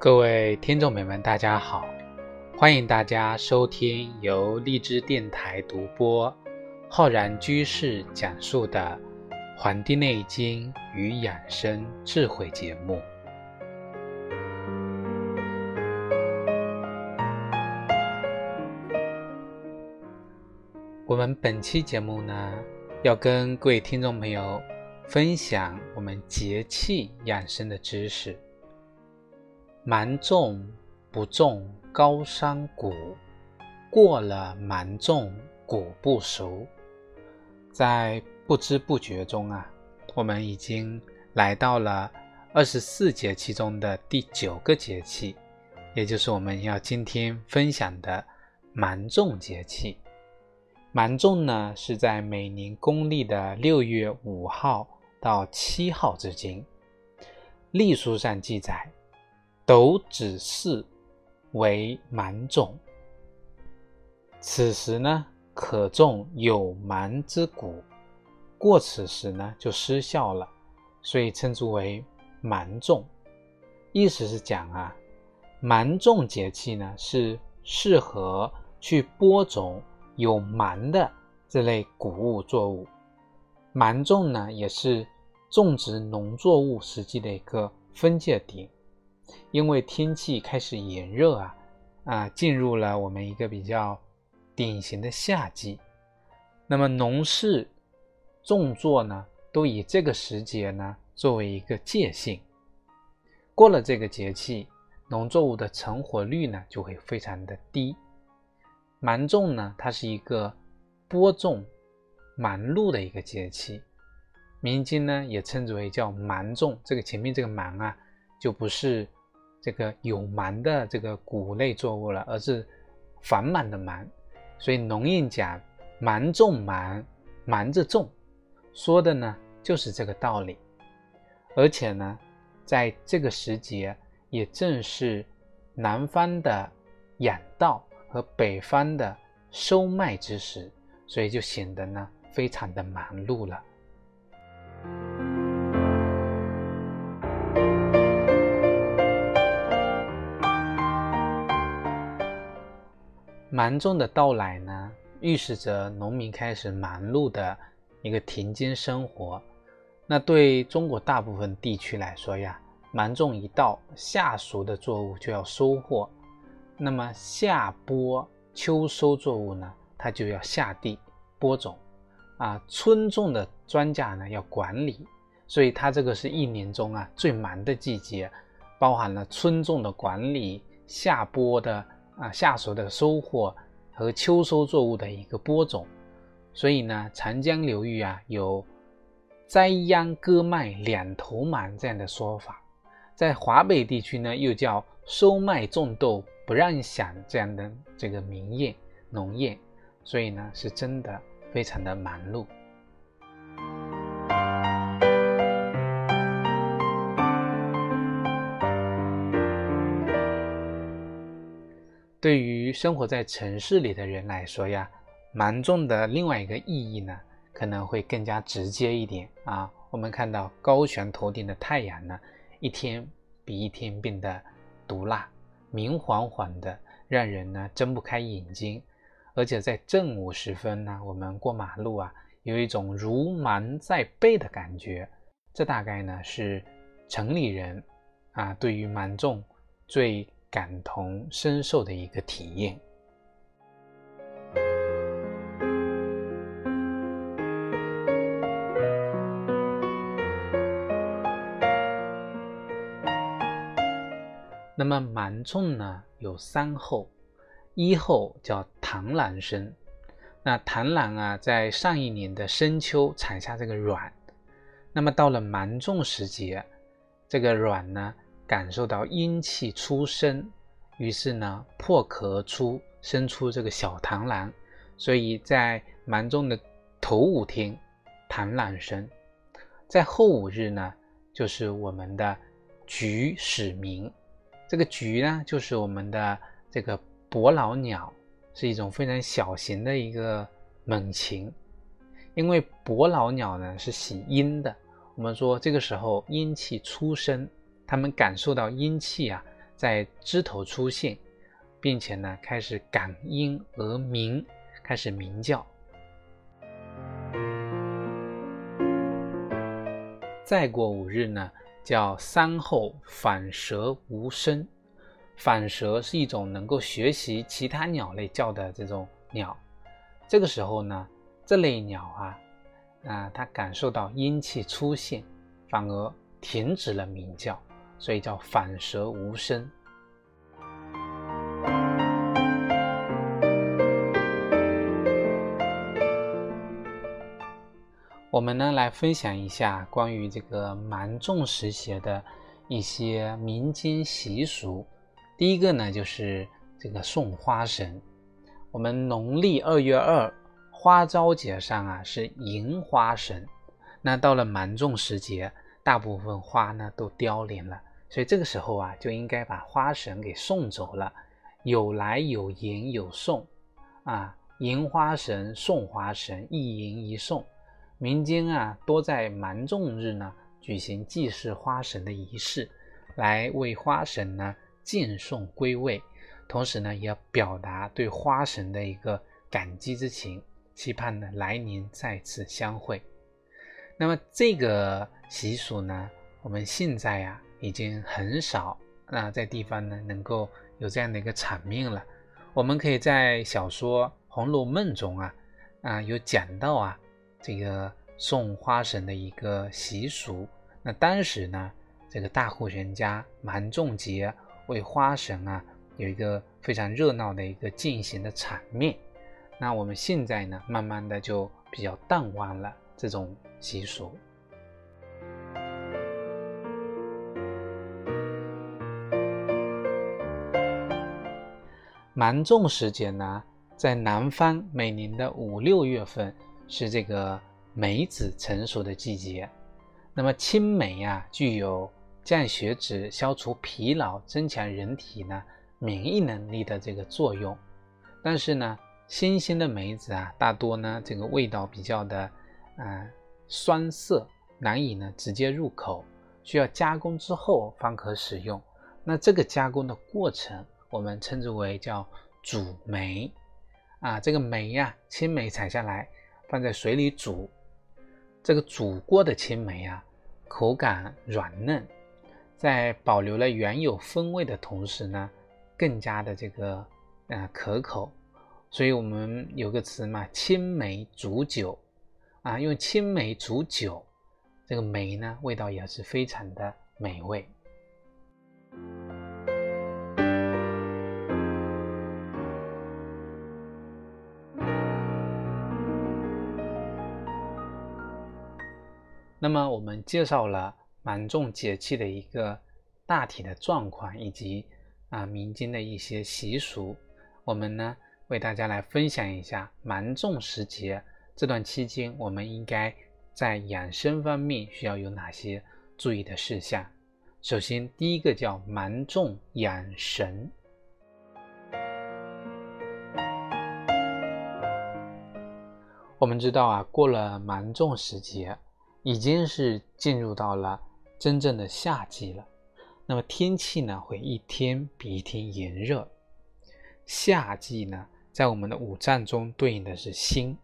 各位听众朋友们，大家好！欢迎大家收听由荔枝电台独播、浩然居士讲述的《黄帝内经与养生智慧》节目。我们本期节目呢，要跟各位听众朋友分享我们节气养生的知识。芒种不种高山谷，过了芒种谷不熟。在不知不觉中啊，我们已经来到了二十四节气中的第九个节气，也就是我们要今天分享的芒种节气。芒种呢，是在每年公历的六月五号到七号之间。历书上记载。斗子巳为芒种，此时呢可种有芒之谷，过此时呢就失效了，所以称之为芒种。意思是讲啊，芒种节气呢是适合去播种有芒的这类谷物作物，芒种呢也是种植农作物时机的一个分界点。因为天气开始炎热啊，啊，进入了我们一个比较典型的夏季。那么农事种作呢，都以这个时节呢作为一个界限。过了这个节气，农作物的成活率呢就会非常的低。芒种呢，它是一个播种忙碌的一个节气，民间呢也称之为叫芒种。这个前面这个芒啊，就不是。这个有芒的这个谷类作物了，而是繁忙的忙，所以农谚讲“芒种忙，忙着种”，说的呢就是这个道理。而且呢，在这个时节，也正是南方的养稻和北方的收麦之时，所以就显得呢非常的忙碌了。芒种的到来呢，预示着农民开始忙碌的一个田间生活。那对中国大部分地区来说呀，芒种一到，夏熟的作物就要收获，那么夏播秋收作物呢，它就要下地播种啊。春种的庄稼呢要管理，所以它这个是一年中啊最忙的季节，包含了春种的管理、夏播的。啊，夏熟的收获和秋收作物的一个播种，所以呢，长江流域啊有栽秧割麦两头忙这样的说法，在华北地区呢又叫收麦种豆不让响这样的这个民谚农谚，所以呢是真的非常的忙碌。对于生活在城市里的人来说呀，芒种的另外一个意义呢，可能会更加直接一点啊。我们看到高悬头顶的太阳呢，一天比一天变得毒辣，明晃晃的，让人呢睁不开眼睛。而且在正午时分呢，我们过马路啊，有一种如芒在背的感觉。这大概呢是城里人啊，对于芒种最。感同身受的一个体验。那么芒种呢有三候，一候叫螳螂生。那螳螂啊，在上一年的深秋产下这个卵，那么到了芒种时节，这个卵呢。感受到阴气出生，于是呢破壳出，生出这个小螳螂。所以在芒种的头五天，螳螂生；在后五日呢，就是我们的菊始鸣。这个菊呢，就是我们的这个伯劳鸟，是一种非常小型的一个猛禽。因为伯劳鸟呢是喜阴的，我们说这个时候阴气出生。他们感受到阴气啊，在枝头出现，并且呢开始感应而鸣，开始鸣叫。再过五日呢，叫三后反舌无声。反舌是一种能够学习其他鸟类叫的这种鸟。这个时候呢，这类鸟啊，啊，它感受到阴气出现，反而停止了鸣叫，所以叫反舌无声。我们呢来分享一下关于这个蛮种时节的一些民间习俗。第一个呢，就是这个送花神。我们农历二月二花朝节上啊，是迎花神。那到了芒种时节，大部分花呢都凋零了，所以这个时候啊，就应该把花神给送走了。有来有迎有送啊，迎花神、送花神，一迎一送。民间啊，多在芒种日呢举行祭祀花神的仪式，来为花神呢。敬送归位，同时呢，也表达对花神的一个感激之情，期盼呢来年再次相会。那么这个习俗呢，我们现在呀已经很少啊在地方呢能够有这样的一个场面了。我们可以在小说《红楼梦》中啊啊有讲到啊这个送花神的一个习俗。那当时呢，这个大户人家芒种节。为花神啊，有一个非常热闹的一个进行的场面。那我们现在呢，慢慢的就比较淡忘了这种习俗。芒种时节呢，在南方每年的五六月份是这个梅子成熟的季节。那么青梅啊，具有。降血脂、消除疲劳、增强人体呢免疫能力的这个作用。但是呢，新鲜的梅子啊，大多呢这个味道比较的啊酸涩，难以呢直接入口，需要加工之后方可使用。那这个加工的过程，我们称之为叫煮梅啊。这个梅呀，青梅采下来放在水里煮，这个煮过的青梅啊，口感软嫩。在保留了原有风味的同时呢，更加的这个呃可口，所以我们有个词嘛，青梅煮酒啊，用青梅煮酒，这个梅呢味道也是非常的美味。那么我们介绍了。芒种节气的一个大体的状况，以及啊民间的一些习俗，我们呢为大家来分享一下芒种时节这段期间，我们应该在养生方面需要有哪些注意的事项。首先，第一个叫芒种养神。我们知道啊，过了芒种时节，已经是进入到了。真正的夏季了，那么天气呢会一天比一天炎热。夏季呢，在我们的五脏中对应的是心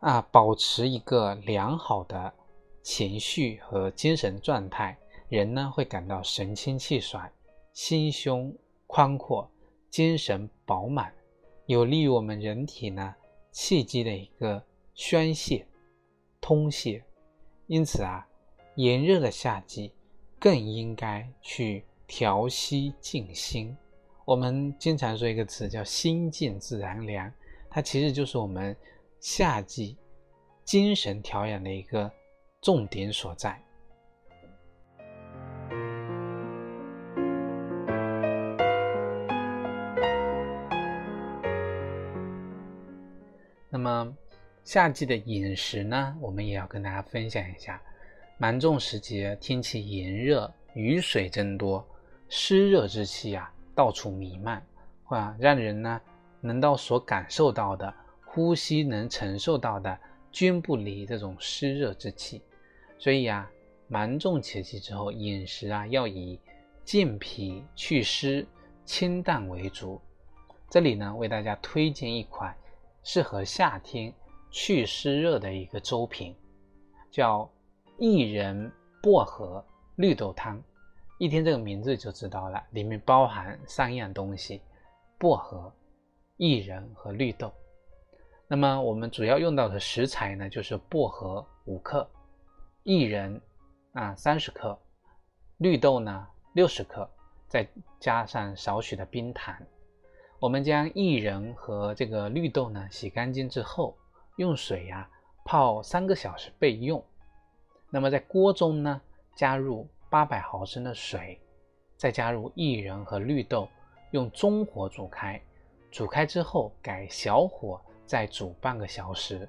啊，保持一个良好的情绪和精神状态，人呢会感到神清气爽、心胸宽阔、精神饱满，有利于我们人体呢气机的一个宣泄、通泄。因此啊。炎热的夏季，更应该去调息静心。我们经常说一个词叫“心静自然凉”，它其实就是我们夏季精神调养的一个重点所在。夏季的饮食呢，我们也要跟大家分享一下。芒种时节，天气炎热，雨水增多，湿热之气啊到处弥漫，啊，让人呢能到所感受到的，呼吸能承受到的，均不离这种湿热之气。所以啊，芒种节气之后，饮食啊要以健脾祛湿、清淡为主。这里呢，为大家推荐一款适合夏天祛湿热的一个粥品，叫薏仁薄荷绿豆汤。一听这个名字就知道了，里面包含三样东西：薄荷、薏仁和绿豆。那么我们主要用到的食材呢，就是薄荷五克，薏仁啊三十克，绿豆呢六十克，再加上少许的冰糖。我们将薏仁和这个绿豆呢洗干净之后，用水呀泡三个小时备用。那么在锅中呢加入。八百毫升的水，再加入薏仁和绿豆，用中火煮开。煮开之后改小火再煮半个小时。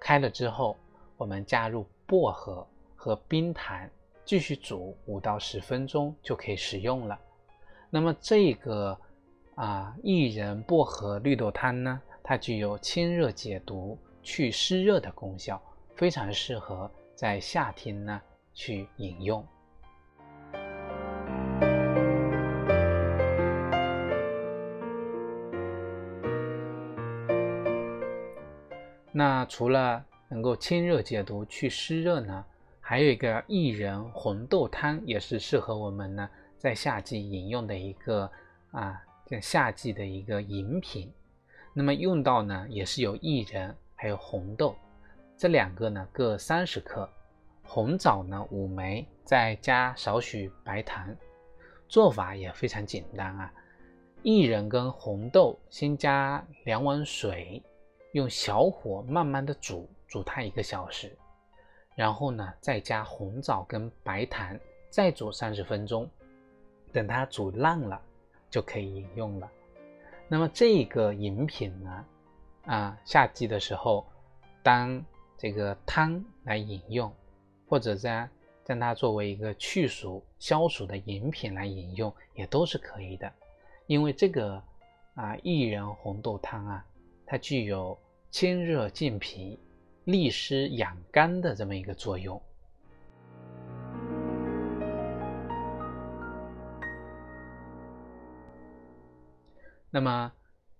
开了之后，我们加入薄荷和冰糖，继续煮五到十分钟就可以食用了。那么这个啊薏仁薄荷绿豆汤呢，它具有清热解毒、去湿热的功效，非常适合在夏天呢去饮用。那除了能够清热解毒、去湿热呢，还有一个薏仁红豆汤，也是适合我们呢在夏季饮用的一个啊，这夏季的一个饮品。那么用到呢，也是有薏仁还有红豆这两个呢各三十克，红枣呢五枚，再加少许白糖。做法也非常简单啊，薏仁跟红豆先加两碗水。用小火慢慢的煮，煮它一个小时，然后呢，再加红枣跟白糖，再煮三十分钟，等它煮烂了，就可以饮用了。那么这个饮品呢，啊，夏季的时候当这个汤来饮用，或者在将它作为一个去暑消暑的饮品来饮用，也都是可以的。因为这个啊，薏仁红豆汤啊，它具有。清热健脾、利湿养肝的这么一个作用。那么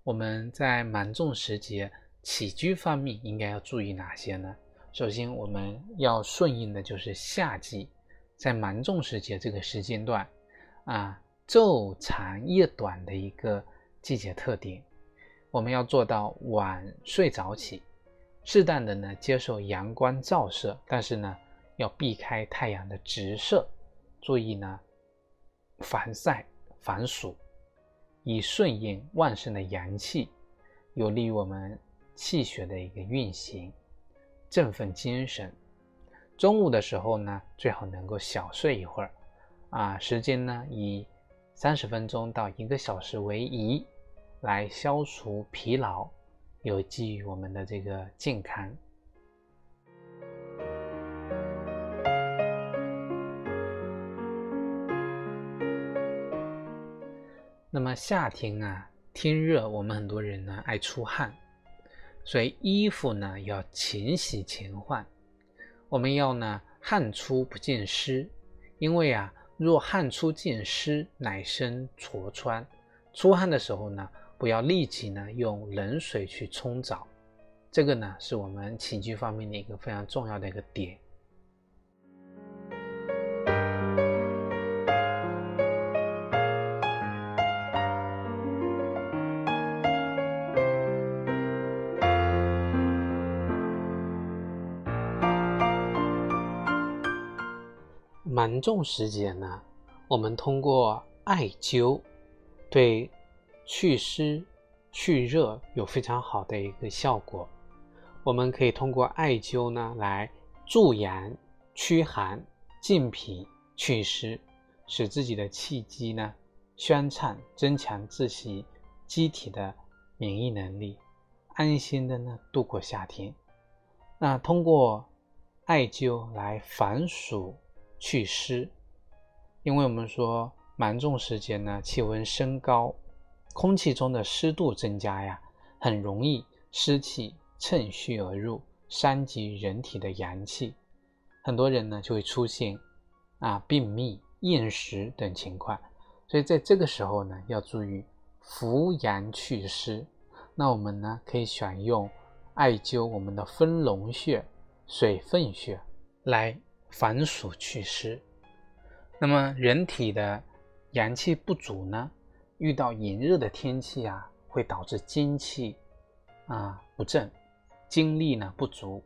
我们在芒种时节起居方面应该要注意哪些呢？首先，我们要顺应的就是夏季，在芒种时节这个时间段啊，昼长夜短的一个季节特点。我们要做到晚睡早起，适当的呢接受阳光照射，但是呢要避开太阳的直射，注意呢防晒防暑，以顺应旺盛的阳气，有利于我们气血的一个运行，振奋精神。中午的时候呢，最好能够小睡一会儿，啊，时间呢以三十分钟到一个小时为宜。来消除疲劳，有利于我们的这个健康。那么夏天啊，天热，我们很多人呢爱出汗，所以衣服呢要勤洗勤换。我们要呢汗出不见湿，因为啊，若汗出见湿，乃生痤疮。出汗的时候呢。不要立即呢用冷水去冲澡，这个呢是我们起居方面的一个非常重要的一个点。芒种时节呢，我们通过艾灸对。祛湿、去热有非常好的一个效果。我们可以通过艾灸呢来助阳、驱寒、健脾、祛湿，使自己的气机呢宣畅，增强自己机体的免疫能力，安心的呢度过夏天。那通过艾灸来防暑祛湿，因为我们说芒种时节呢气温升高。空气中的湿度增加呀，很容易湿气趁虚而入，伤及人体的阳气。很多人呢就会出现啊便秘、厌食等情况。所以在这个时候呢，要注意扶阳祛湿。那我们呢，可以选用艾灸我们的分龙穴、水分穴来防暑祛湿。那么人体的阳气不足呢，遇到炎热的天气啊，会导致精气啊不振，精力呢不足。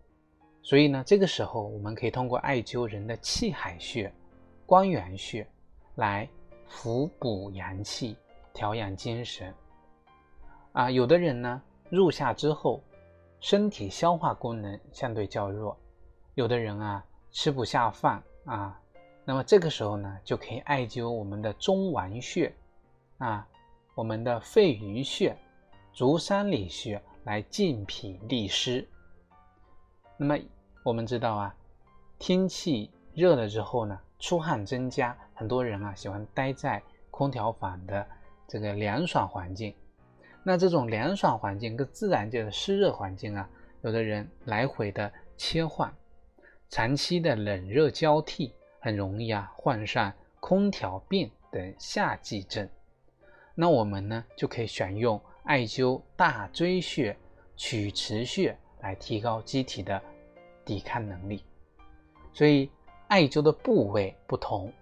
所以呢，这个时候我们可以通过艾灸人的气海穴、关元穴来。扶补阳气，调养精神。啊，有的人呢，入夏之后，身体消化功能相对较弱；有的人啊，吃不下饭啊，那么这个时候呢，就可以艾灸我们的中脘穴，啊，我们的肺俞穴、足三里穴来健脾利湿。那么我们知道啊，天气热了之后呢，出汗增加。很多人啊喜欢待在空调房的这个凉爽环境，那这种凉爽环境跟自然界的湿热环境啊，有的人来回的切换，长期的冷热交替，很容易啊患上空调病等夏季症。那我们呢就可以选用艾灸大椎穴、曲池穴来提高机体的抵抗能力。所以艾灸的部位不同。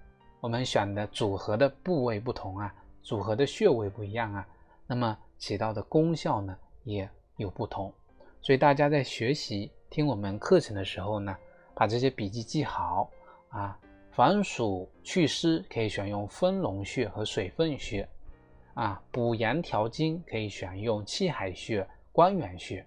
我们选的组合的部位不同啊，组合的穴位不一样啊，那么起到的功效呢也有不同。所以大家在学习听我们课程的时候呢，把这些笔记记好啊。防暑祛湿可以选用分龙穴和水分穴啊，补阳调经可以选用气海穴、关元穴，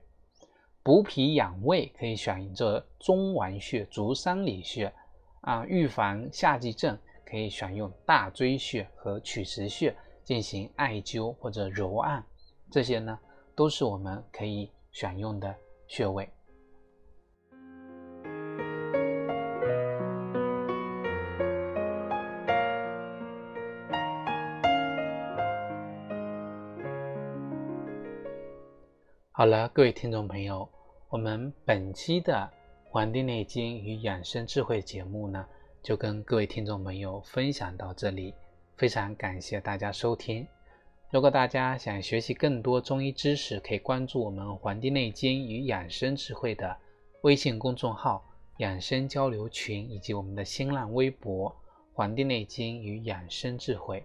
补脾养胃可以选择中脘穴、足三里穴啊，预防夏季症。可以选用大椎穴和曲池穴进行艾灸或者揉按，这些呢都是我们可以选用的穴位。好了，各位听众朋友，我们本期的《黄帝内经与养生智慧》节目呢。就跟各位听众朋友分享到这里，非常感谢大家收听。如果大家想学习更多中医知识，可以关注我们《黄帝内经与养生智慧》的微信公众号、养生交流群，以及我们的新浪微博《黄帝内经与养生智慧》。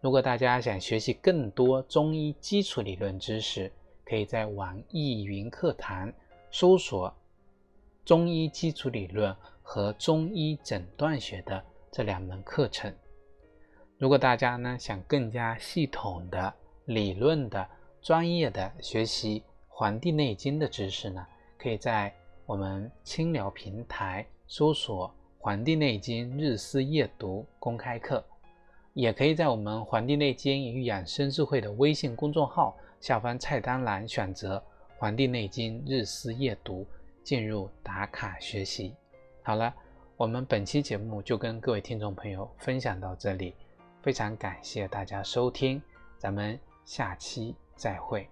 如果大家想学习更多中医基础理论知识，可以在网易云课堂搜索“中医基础理论”。和中医诊断学的这两门课程，如果大家呢想更加系统的、理论的、专业的学习《黄帝内经》的知识呢，可以在我们清聊平台搜索《黄帝内经日思夜读》公开课，也可以在我们《黄帝内经与养生智慧》的微信公众号下方菜单栏选择《黄帝内经日思夜读》，进入打卡学习。好了，我们本期节目就跟各位听众朋友分享到这里，非常感谢大家收听，咱们下期再会。